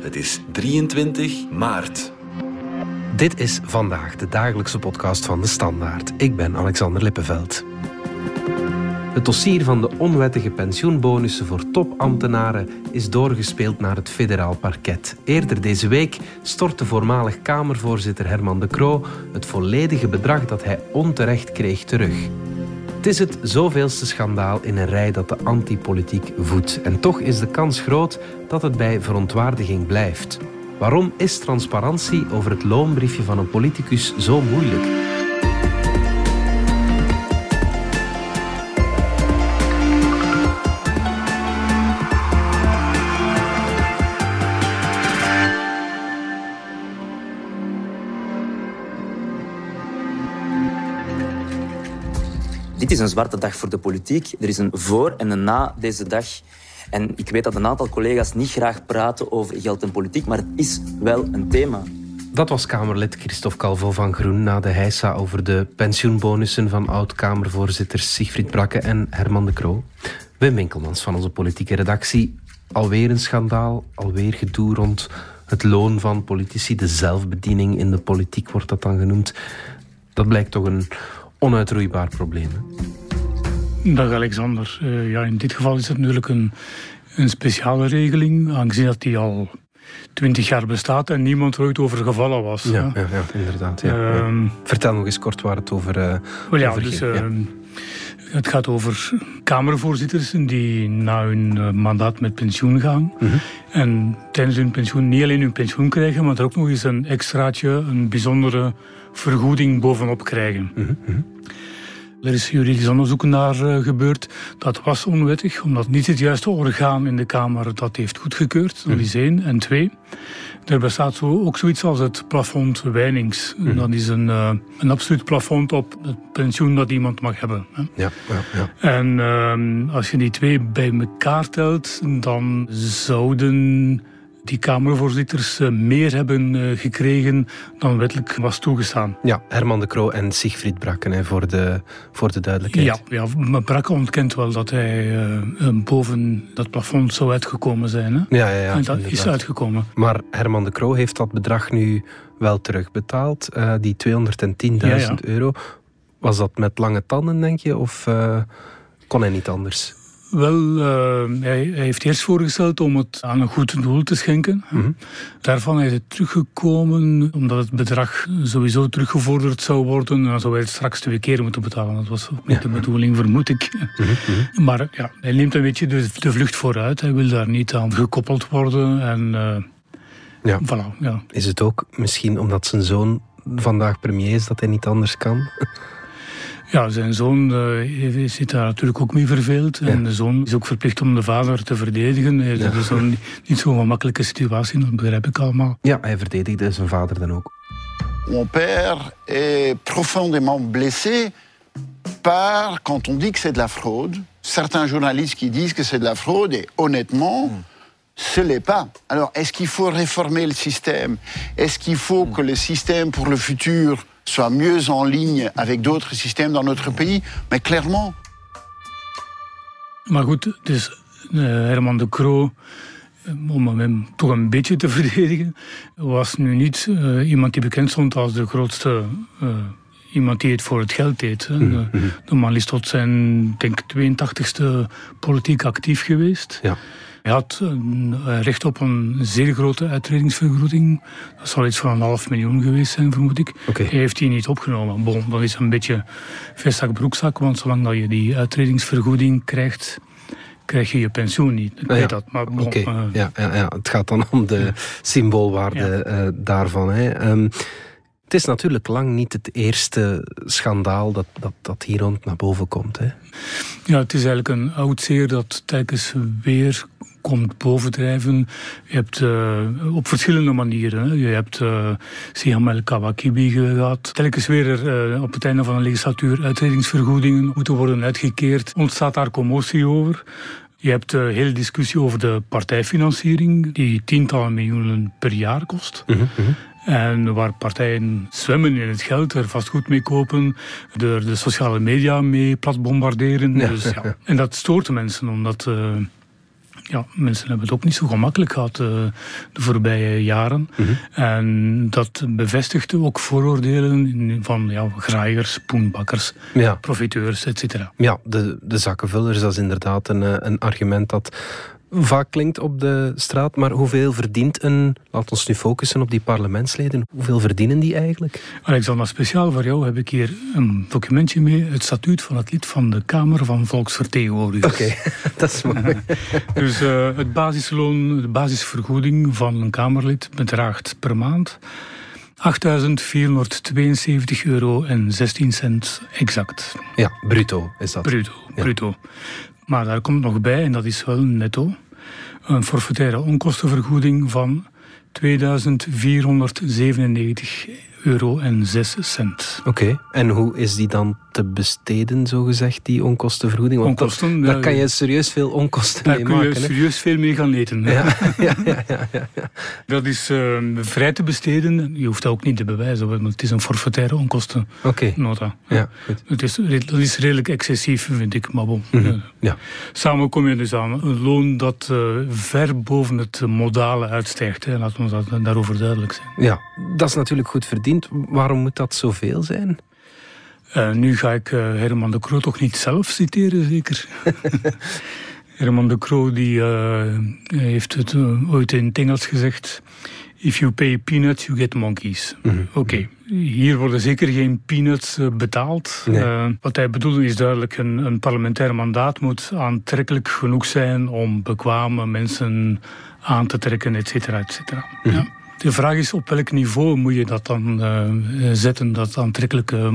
Het is 23 maart. Dit is vandaag de dagelijkse podcast van de Standaard. Ik ben Alexander Lippenveld. Het dossier van de onwettige pensioenbonussen voor topambtenaren is doorgespeeld naar het federaal parket. Eerder deze week stortte voormalig Kamervoorzitter Herman de Croo het volledige bedrag dat hij onterecht kreeg terug. Het is het zoveelste schandaal in een rij dat de antipolitiek voedt. En toch is de kans groot dat het bij verontwaardiging blijft. Waarom is transparantie over het loonbriefje van een politicus zo moeilijk? Dit is een zwarte dag voor de politiek. Er is een voor en een na deze dag. En ik weet dat een aantal collega's niet graag praten over geld en politiek, maar het is wel een thema. Dat was Kamerlid Christophe Calvo van Groen na de heisa over de pensioenbonussen van oud-Kamervoorzitters Sigfried Brakke en Herman de Croo. Wim Winkelmans van onze politieke redactie. Alweer een schandaal, alweer gedoe rond het loon van politici, de zelfbediening in de politiek wordt dat dan genoemd. Dat blijkt toch een onuitroeibaar probleem. Dag Alexander. Uh, ja, in dit geval is het natuurlijk een, een speciale regeling, aangezien dat die al twintig jaar bestaat en niemand er ooit over gevallen was. Ja, ja, ja inderdaad. Ja, uh, Vertel nog eens kort waar het over, uh, well, ja, dus, ehm, Het gaat over Kamervoorzitters die na hun eh, mandaat met pensioen gaan. Mm -hmm. En tijdens hun pensioen niet alleen hun pensioen krijgen, maar er ook nog eens een extraatje, een bijzondere vergoeding bovenop krijgen. Mm -hmm. Er is juridisch onderzoek naar uh, gebeurd. Dat was onwettig, omdat niet het juiste orgaan in de Kamer dat heeft goedgekeurd. Dat is één. En twee, er bestaat zo, ook zoiets als het plafond Wijnings. Mm. Dat is een, uh, een absoluut plafond op het pensioen dat iemand mag hebben. Hè. Ja, ja, ja. En uh, als je die twee bij elkaar telt, dan zouden die Kamervoorzitters meer hebben gekregen dan wettelijk was toegestaan. Ja, Herman de Croo en Sigfried Brakken, voor, de, voor de duidelijkheid. Ja, ja maar Brakken ontkent wel dat hij uh, boven dat plafond zou uitgekomen zijn. Hè? Ja, ja, ja, en dat inderdaad. is uitgekomen. Maar Herman de Croo heeft dat bedrag nu wel terugbetaald, uh, die 210.000 ja, ja. euro. Was dat met lange tanden, denk je, of uh, kon hij niet anders? Wel, uh, hij, hij, heeft eerst voorgesteld om het aan een goed doel te schenken. Mm -hmm. Daarvan is het teruggekomen omdat het bedrag sowieso teruggevorderd zou worden. En dan zou hij het straks twee keer moeten betalen. Dat was ook niet ja. de bedoeling, vermoed ik. Mm -hmm. Maar ja, hij neemt een beetje de, de, vlucht vooruit. Hij wil daar niet aan gekoppeld worden. En, uh, ja. Voilà, ja. Is het ook misschien omdat zijn zoon vandaag premier is dat hij niet anders kan? Ja, zijn zoon uh, zit daar natuurlijk ook mee verveeld. Ja. En de zoon is ook verplicht om de vader te verdedigen. Ja. is dus niet zo'n gemakkelijke situatie, dat begrijp ik allemaal. Ja, hij verdedigde zijn vader dan ook. Mon père est profondément blessé par quand on dit que c'est de la fraude. Certains journalistes qui disent que c'est de la fraude et honnêtement, mm. ce n'est pas. Alors, est-ce qu'il faut réformer le système Est-ce qu'il faut mm. que le système pour le futur soit mieux en ligne avec d'autres systèmes dans notre pays, mais clairement. Maar goed, dus uh, Herman de Croo, om hem toch een beetje te verdedigen, was nu niet uh, iemand die bekend stond als de grootste uh, iemand die het voor het geld deed. Mm -hmm. de, de man is tot zijn, denk 82ste politiek actief geweest. Ja. Hij had een, recht op een zeer grote uitredingsvergoeding. Dat zal iets van een half miljoen geweest zijn, vermoed ik. Okay. Hij heeft die niet opgenomen. Bon, dat is een beetje vestzak broekzak, want zolang dat je die uitredingsvergoeding krijgt, krijg je je pensioen niet. Ik Ah, weet ja. dat, maar bon, eh, ja, ja, ja, het gaat dan om de symboolwaarde eh, daarvan. Hè. Ehm, het is natuurlijk lang niet het eerste schandaal dat, dat, dat hier rond naar boven komt. Hè. Ja, het is eigenlijk een oud zeer dat telkens weer komt bovendrijven. Je hebt uh, op verschillende manieren. Hè. Je hebt uh, Siham El Kawakibi gehad. Telkens weer er, uh, op het einde van een legislatuur uitredingsvergoedingen moeten worden uitgekeerd. Ontstaat daar commotie over. Je hebt de hele discussie over de partijfinanciering, die tientallen miljoenen per jaar kost. Mm -hmm. En waar partijen zwemmen in het geld, er vastgoed mee kopen, er de sociale media mee plat bombarderen. Ja. Dus, ja. En dat stoort de mensen, omdat uh, ja, mensen hebben het ook niet zo gemakkelijk gehad uh, de voorbije jaren. Mhm. En dat bevestigde ook vooroordelen van ja, graaiers, poenbakkers, ja. profiteurs, etc. Ja, de, de zakkenvullers, dat is inderdaad een, eh, een argument dat vaak klinkt op de straat. Maar hoeveel verdient een, laat ons nu focussen op die parlementsleden, hoeveel verdienen die eigenlijk? Alexander, speciaal voor jou heb ik hier een documentje mee, het statuut van het lid van de Kamer van Volksvertegenwoordigers. Oké, dat is mooi. dus uh, het basisloon, de basisvergoeding van een Kamerlid bedraagt per maand 8.472 euro en 16 cent exact. Ja, bruto is dat. Bruto, bruto. Maar daar komt nog bij, en dat is wel netto, een forfaitaire onkostenvergoeding van 2497 euro en 6 cent. Oké, en hoe is die dan te besteden, zogezegd, die onkostenvergoeding? Want onkosten, daar kan je serieus veel onkosten mee maken. Daar kun je serieus veel mee gaan eten. Ja, ja, ja, Dat is uh, vrij te besteden. Je hoeft dat ook niet te bewijzen, maar het is een forfaitaire onkostennota. Okay. Ja, goed. Het is, dat is redelijk excessief, vind ik, maar bon. Mm -hmm. ja. Samen kom je dus aan een loon dat uh, ver boven het modale uitstijgt. Hè. Laten we dat, daarover duidelijk zijn. Ja, dat is natuurlijk goed verdiend. Waarom moet dat zoveel zijn? Uh, nu ga ik uh, Herman de Croo toch niet zelf citeren, zeker. Herman de Croo die, uh, heeft het ooit in het Engels gezegd... If you pay peanuts, you get monkeys. Mm -hmm. Oké, okay. hier worden zeker geen peanuts betaald. Nee. wat hij bedoelde is duidelijk, een, een, parlementair mandaat moet aantrekkelijk genoeg zijn... om bekwame mensen aan te trekken, et cetera, et cetera. Mm -hmm. ja. De vraag is op welk niveau moet je dat dan uh, zetten, dat aantrekkelijke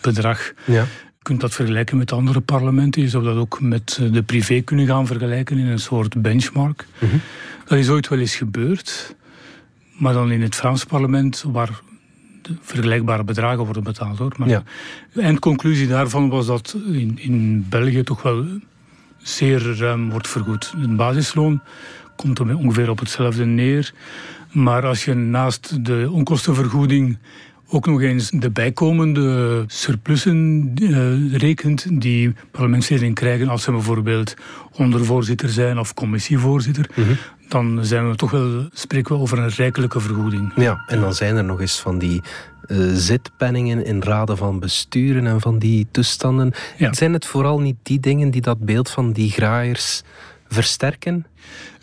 bedrag. Ja. Je kunt dat vergelijken met andere parlementen. Je zou dat ook met de privé kunnen gaan vergelijken in een soort benchmark. Mm -hmm. Dat is ooit wel eens gebeurd. Maar dan in het Frans parlement, waar vergelijkbare bedragen worden betaald. Hoor. Maar ja. de eindconclusie daarvan was dat in, in België toch wel zeer ruim wordt vergoed. Een basisloon komt er ongeveer op hetzelfde neer. Maar als je naast de onkostenvergoeding ook nog eens de bijkomende surplussen uh, rekent die parlementsleden krijgen als ze bijvoorbeeld ondervoorzitter zijn of commissievoorzitter, mhm. Dan zijn we toch wel, spreken we over een rijkelijke vergoeding. Ja, en dan zijn er nog eens van die uh, zitpenningen in raden van besturen en van die toestanden. Zijn het vooral niet die dingen die dat beeld van die graaiers versterken?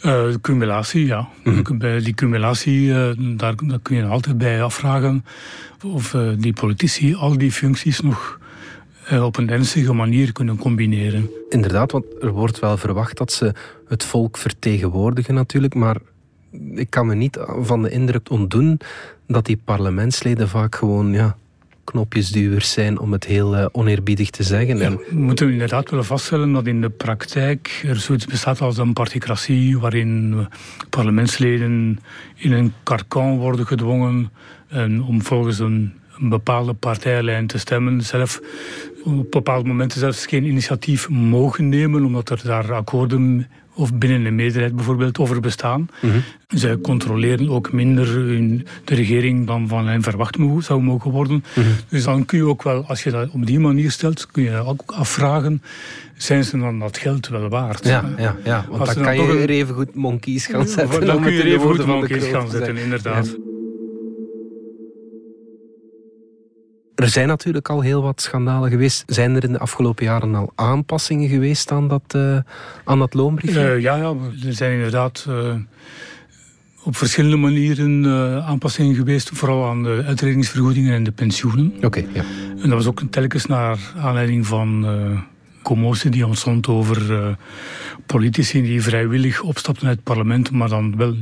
Uh, cumulatie, ja. Mm Bij die cumulatie, uh, daar, daar, kun je altijd bij afvragen of die politici al die functies nog op een ernstige manier kunnen combineren. Inderdaad, want er wordt wel verwacht dat ze het volk vertegenwoordigen natuurlijk, maar ik kan me niet van de indruk ontdoen dat die parlementsleden vaak gewoon ja, knopjesduwers zijn, om het heel uh, oneerbiedig te zeggen. Ja, we moeten inderdaad willen vaststellen dat in de praktijk er zoiets bestaat als een particratie, waarin parlementsleden in een karkan worden gedwongen en om volgens een, een bepaalde partijlijn te stemmen, zelf op bepaalde momenten zelfs geen initiatief mogen nemen, omdat er daar akkoorden of binnen een meerderheid bijvoorbeeld over bestaan. Mm Zij controleren ook minder de regering dan van hen verwacht zou mogen worden. Mhm. Dus dan kun je ook wel, als je dat op die manier stelt, kun je ook afvragen, zijn ze dan dat geld wel waard? Ja, ja, ja want dan, kan je er even goed monkeys gaan zetten. Dan kun je er even goed monkeys gaan zetten, inderdaad. Er zijn natuurlijk al heel wat schandalen geweest. Zijn er in de afgelopen jaren al aanpassingen geweest aan dat, uh, aan dat loonbrief? Uh, ja, ja, er zijn inderdaad uh, op verschillende manieren aanpassingen geweest. Vooral aan de uitredingsvergoedingen en de pensioenen. Oké, ja. En dat was ook telkens naar aanleiding van commotie die ontstond over politici die vrijwillig opstapten uit het parlement, maar dan wel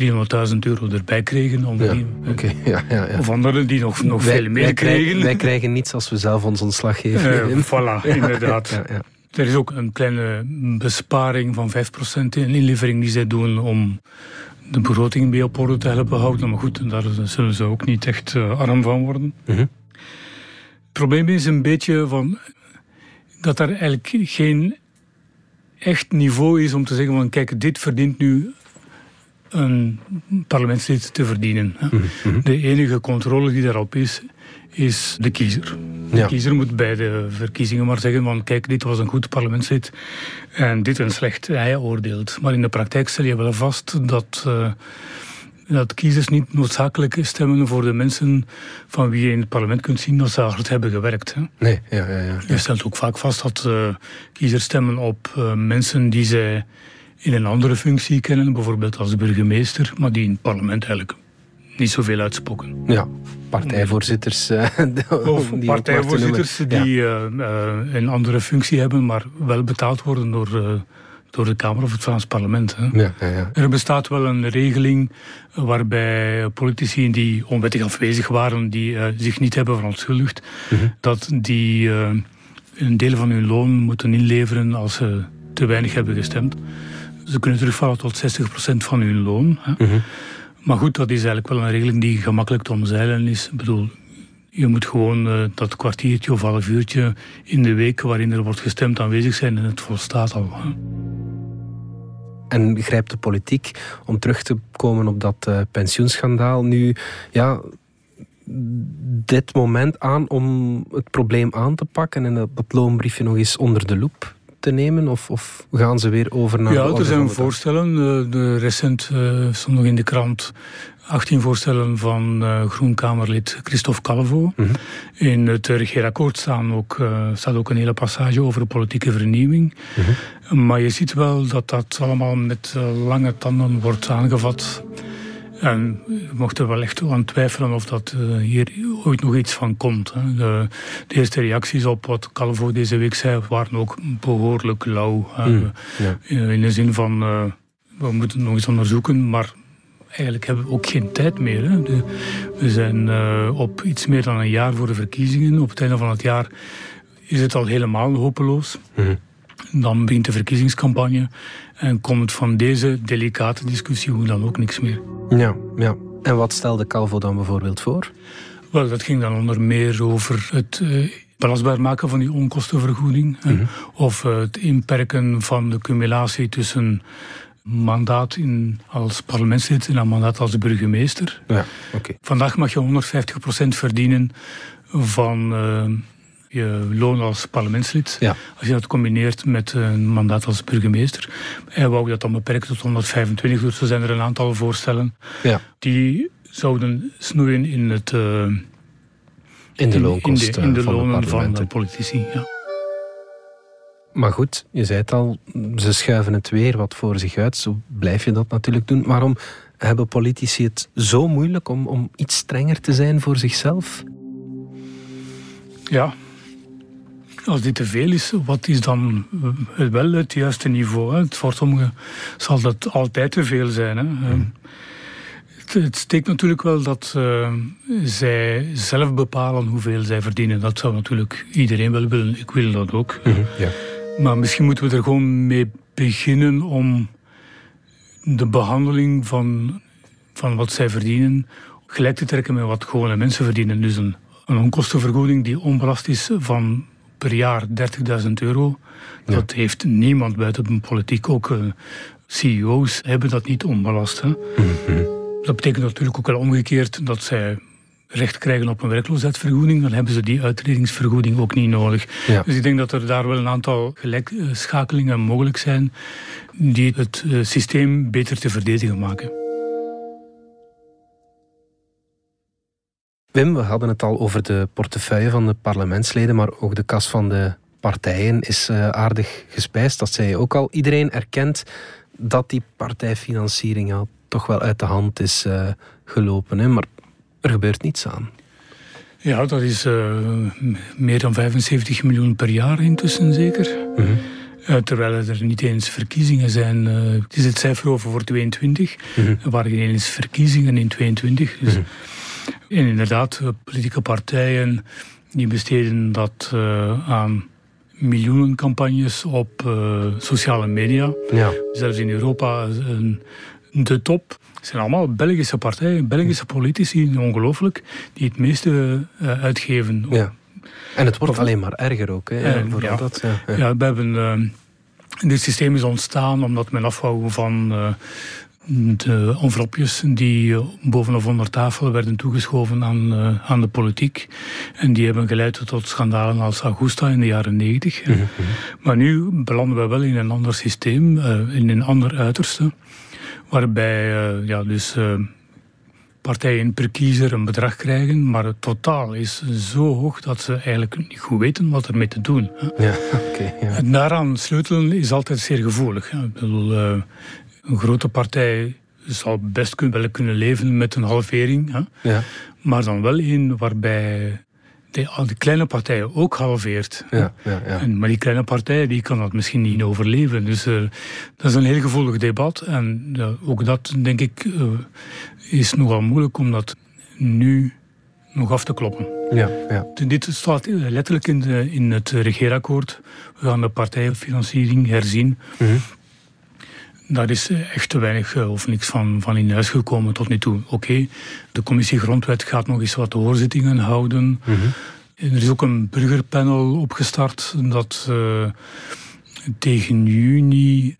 300.000 euro erbij kregen. Om ja, ja, ja, ja, Of anderen die nog, nog veel meer wij kregen. Wij krijgen niets als we zelf ons ontslag geven. Uh, voilà, inderdaad. Er is ook een kleine besparing van 5% in inlevering die zij doen om de begroting bij op orde te helpen houden. Maar goed, daar zullen ze ook niet echt uh, arm van worden. Mhm. Het probleem is een beetje van dat er eigenlijk geen echt niveau is om te zeggen van kijk, dit verdient nu een parlementslid te verdienen. De enige controle die daarop is, is de kiezer. De Ja. kiezer moet bij de verkiezingen maar zeggen van kijk, dit was een goed parlementslid en dit een slecht. Hij oordeelt. Maar in de praktijk stel je wel vast dat, eh, dat kiezers niet noodzakelijk stemmen voor de mensen van wie je in het parlement kunt zien dat ze hard hebben gewerkt. Hè. Nee, ja, ja, ja. Je stelt ook vaak vast dat eh, kiezers stemmen op eh, mensen die zij in een andere functie kennen, bijvoorbeeld als burgemeester, maar die in het parlement eigenlijk niet zoveel uitspoken. Ja, partijvoorzitters. eh, Of die partijvoorzitters. Ja. die eh, eh, een andere functie hebben, maar wel betaald worden door, door de Kamer of het Vlaams parlement. Hè. Ja, ja, ja. Er bestaat wel een regeling waarbij politici die onwettig afwezig waren, die zich niet hebben verontschuldigd, Mhm. dat die een deel van hun loon moeten inleveren als ze te weinig hebben gestemd. Ze kunnen terugvallen tot 60% van hun loon. Hè. Mhm. Maar goed, dat is eigenlijk wel een regeling die gemakkelijk te omzeilen is. Ik bedoel, je moet gewoon eh, dat kwartiertje of half uurtje in de week waarin er wordt gestemd aanwezig zijn en het volstaat al. hè. En grijpt de politiek, om terug te komen op dat eh, pensioenschandaal, nu ja, dit moment aan om het probleem aan te pakken en dat, dat loonbriefje nog eens onder de loep te nemen? Of, of gaan ze weer over naar Ja, er zijn voorstellen. eh, De, recent eh, stond nog in de krant 18 voorstellen van eh GroenKamerlid Christophe Calvo. Mhm. In het regeerakkoord staan ook, staat ook een hele passage over politieke vernieuwing. Mhm. Maar je ziet wel dat dat allemaal met lange tanden wordt aangevat. En je mocht er wel echt aan twijfelen of dat eh, hier ooit nog iets van komt. Hè. De, de eerste reacties op wat Calvo deze week zei waren ook behoorlijk lauw. hè. Mm, ja. Eh, In de zin van, eh, we moeten nog eens onderzoeken, maar eigenlijk hebben we ook geen tijd meer. Hè. De- we zijn op iets meer dan een jaar voor de verkiezingen. Op het einde van het jaar is het al helemaal hopeloos. Mhm. Dan begint de verkiezingscampagne en komt van deze delicate discussie hoe dan ook niks meer. Ja, ja. En wat stelde Calvo dan bijvoorbeeld voor? Wel, dat ging dan onder meer over het eh, belastbaar maken van die onkostenvergoeding. hè. Of eh, het inperken van de cumulatie tussen mandaat in, als parlementslid en een mandaat als burgemeester. Ja, oké. Vandaag mag je 150% verdienen van eh, je loon als parlementslid. Ja. Als je dat combineert met een mandaat als burgemeester. Hij wou dat dan beperken tot 125, dus er zijn er een aantal voorstellen Ja, die zouden snoeien in, het, eh, in de in, loonkosten in de, in de van de lonen van de politici. Ja. Maar goed, je zei het al, ze schuiven het weer wat voor zich uit. Zo blijf je dat natuurlijk doen. Waarom hebben politici het zo moeilijk om, om iets strenger te zijn voor zichzelf? ja. Als dit te veel is, wat is dan eh, wel het juiste niveau? Hè? Voor sommigen zal dat altijd te veel zijn. Hè? Eh, Het, het steekt natuurlijk wel dat eh, zij zelf bepalen hoeveel zij verdienen. Dat zou natuurlijk iedereen wel willen. Ik wil dat ook. Ja. Maar misschien moeten we er gewoon mee beginnen om de behandeling van, van wat zij verdienen gelijk te trekken met wat gewone mensen verdienen. Dus een, een onkostenvergoeding die onbelast is van per jaar 30.000 euro. Dat heeft niemand buiten de politiek. Ook eh, CEO's hebben dat niet onbelast. Hè. Dat betekent natuurlijk ook wel omgekeerd dat zij recht krijgen op een werkloosheidsvergoeding. Dan hebben ze die uitredingsvergoeding ook niet nodig. Ja. Dus ik denk dat er daar wel een aantal gelijkschakelingen mogelijk zijn die het eh, systeem beter te verdedigen maken. Wim, we hadden het al over de portefeuille van de parlementsleden, maar ook de kas van de partijen is eh, aardig gespijsd. Dat zei je ook al. Iedereen erkent dat die partijfinanciering ja, toch wel uit de hand is eh, gelopen. Hè? Maar er gebeurt niets aan. Ja, dat is eh, meer dan 75 miljoen per jaar intussen zeker. Eh, terwijl er niet eens verkiezingen zijn. Het is het cijfer over voor 22. Er waren geen eens verkiezingen in 22. Dus. En inderdaad, eh, politieke partijen die besteden dat eh, aan miljoenen campagnes op eh, sociale media. Ja. Zelfs in Europa een, de top. Het zijn allemaal Belgische partijen, Belgische politici, ongelooflijk, die het meeste uitgeven. ja. En het wordt alleen maar erger ook. Hè? Ja. dat, ja. We hebben, dit systeem is ontstaan omdat men afwou van de envelopjes die bovenop onder tafel werden toegeschoven aan, aan de politiek. En die hebben geleid tot schandalen als Augusta in de jaren negentig. Mhm, mhm. Maar nu belanden we wel in een ander systeem, in een ander uiterste. Waarbij ja, dus partijen per kiezer een bedrag krijgen, maar het totaal is zo hoog dat ze eigenlijk niet goed weten wat ermee te doen. Ja, okay, ja. En daaraan sleutelen is altijd zeer gevoelig. Ik bedoel, een grote partij zal best kunnen, kunnen leven met een halvering, hè? Ja. maar dan wel een waarbij de, de, kleine partijen ook halveert. Ja, ja, ja. En, maar die kleine partij die kan dat misschien niet overleven. Dus uh, dat is een heel gevoelig debat. En ook dat, denk ik, uh, is nogal moeilijk om dat nu nog af te kloppen. Ja, ja. Dit staat letterlijk in, de, in het regeerakkoord. We gaan de partijfinanciering herzien. Mm Daar is echt te weinig eh, of niks van, van in huis gekomen tot nu toe. Oké, de commissie Grondwet gaat nog eens wat hoorzittingen houden. Mhm. Er is ook een burgerpanel opgestart dat uh, tegen juni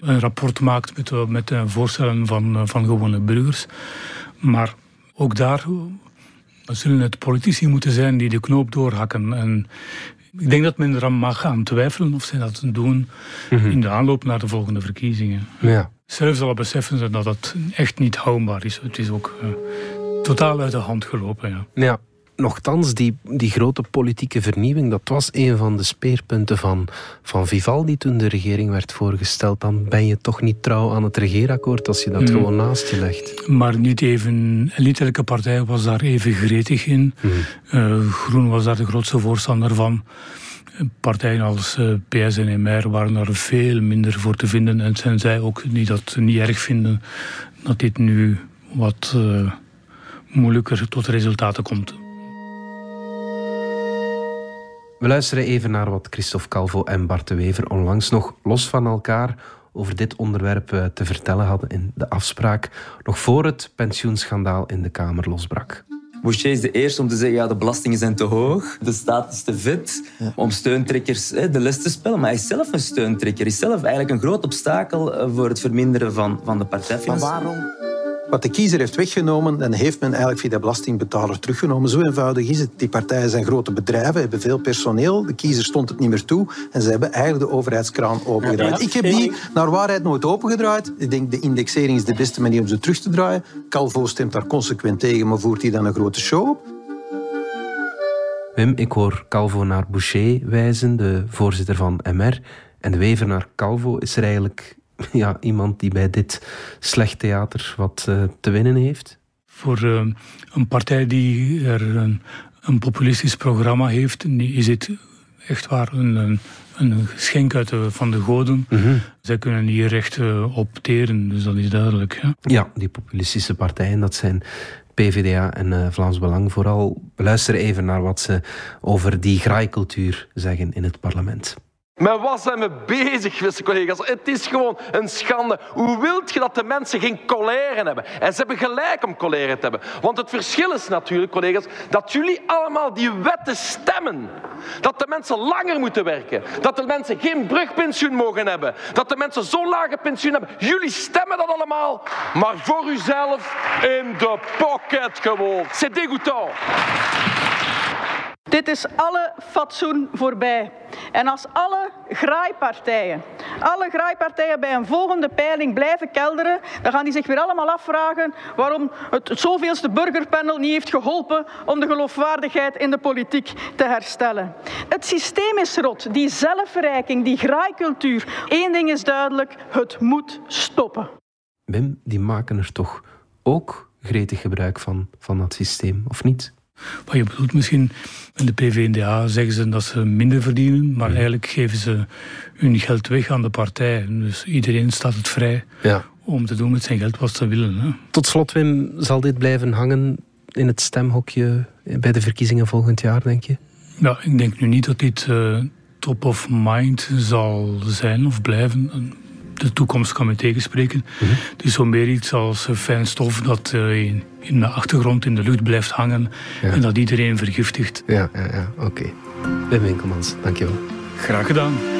een rapport maakt met, eh, met de voorstellen van, eh, van gewone burgers. Maar ook daar zullen het politici moeten zijn die de knoop doorhakken. En ik denk dat men eraan mag gaan twijfelen of ze dat doen mhm. in de aanloop naar de volgende verkiezingen. Ja. Zelf zal beseffen ze dat dat echt niet houdbaar is. Het is ook uh, totaal uit de hand gelopen. Ja. ja nochtans, die, die grote politieke vernieuwing, dat was een van de speerpunten van, van Vivaldi toen de regering werd voorgesteld. Dan ben je toch niet trouw aan het regeerakkoord als je dat mm. gewoon naast je legt. Maar niet even, niet elke partij was daar even gretig in. Mm. Uh, Groen was daar de grootste voorstander van. Partijen als uh, eh, PS en MR waren daar veel minder voor te vinden. En zijn zij ook niet dat niet erg vinden dat dit nu wat uh, moeilijker tot resultaten komt. We luisteren even naar wat Christophe Calvo en Bart de Wever onlangs nog los van elkaar over dit onderwerp eh, te vertellen hadden in de afspraak, nog voor het pensioenschandaal in de Kamer losbrak. Boucher is de eerste om te zeggen, ja, de belastingen zijn te hoog, de staat is te vet om steuntrekkers de les te spelen. Maar hij is zelf een steuntrekker, hij is zelf eigenlijk een groot obstakel eh, voor het verminderen van, van de partijfinanciering. Maar waarom wat de kiezer heeft weggenomen, dan heeft men eigenlijk via de belastingbetaler teruggenomen. Zo eenvoudig is het. Die partijen zijn grote bedrijven, hebben veel personeel. De kiezer stond het niet meer toe en ze hebben eigenlijk de overheidskraan opengedraaid. Ik heb die naar waarheid nooit opengedraaid. Ik denk de indexering is de beste manier om ze terug te draaien. Calvo stemt daar consequent tegen, maar voert hij dan een grote show op? Wim, ik hoor Calvo naar Boucher wijzen, de voorzitter van MR. En de Wever naar Calvo. Is er eigenlijk ja, iemand die bij dit slecht theater wat uh, te winnen heeft? Voor uh, een partij die er een, een, populistisch programma heeft, is het echt waar een, een, een geschenk uit de, van de goden. Mm Zij kunnen hier recht uh, op teren, dus dat is duidelijk. Ja, ja die populistische partijen, dat zijn PvdA en uh, Vlaams Belang vooral. We luisteren even naar wat ze over die graaikultuur zeggen in het parlement. Met wat zijn we bezig, beste collega's? Het is gewoon een schande. Hoe wilt je dat de mensen geen colère hebben? En ze hebben gelijk om colère te hebben. Want het verschil is natuurlijk, collega's, dat jullie allemaal die wetten stemmen. Dat de mensen langer moeten werken. Dat de mensen geen brugpensioen mogen hebben. Dat de mensen zo'n lage pensioen hebben. Jullie stemmen dat allemaal, maar voor uzelf in de pocket gewoon. C'est dégoûtant. Dit is alle fatsoen voorbij. En als alle graaipartijen, alle graaipartijen bij een volgende peiling blijven kelderen, dan gaan die zich weer allemaal afvragen waarom het zoveelste burgerpanel niet heeft geholpen om de geloofwaardigheid in de politiek te herstellen. Het systeem is rot, die zelfverrijking, die graaikultuur. Eén ding is duidelijk, het moet stoppen. Wim, die maken er toch ook gretig gebruik van, van dat systeem, of niet? Wat je bedoelt misschien, in de PVDA zeggen ze dat ze minder verdienen, maar eigenlijk geven ze hun geld weg aan de partij. Dus iedereen staat het vrij ja. om te doen met zijn geld wat ze willen. Hè. Tot slot, Wim, zal dit blijven hangen in het stemhokje bij de verkiezingen volgend jaar, denk je? Ja, ik denk nu niet dat dit uh, top of mind zal zijn of blijven de toekomst kan me tegenspreken. Mm Het is zo meer iets als fijn stof dat uh, in, in, de achtergrond in de lucht blijft hangen en dat iedereen vergiftigt. Ja, ja, ja oké. Okay. Wim Winkelmans, dankjewel. Graag gedaan.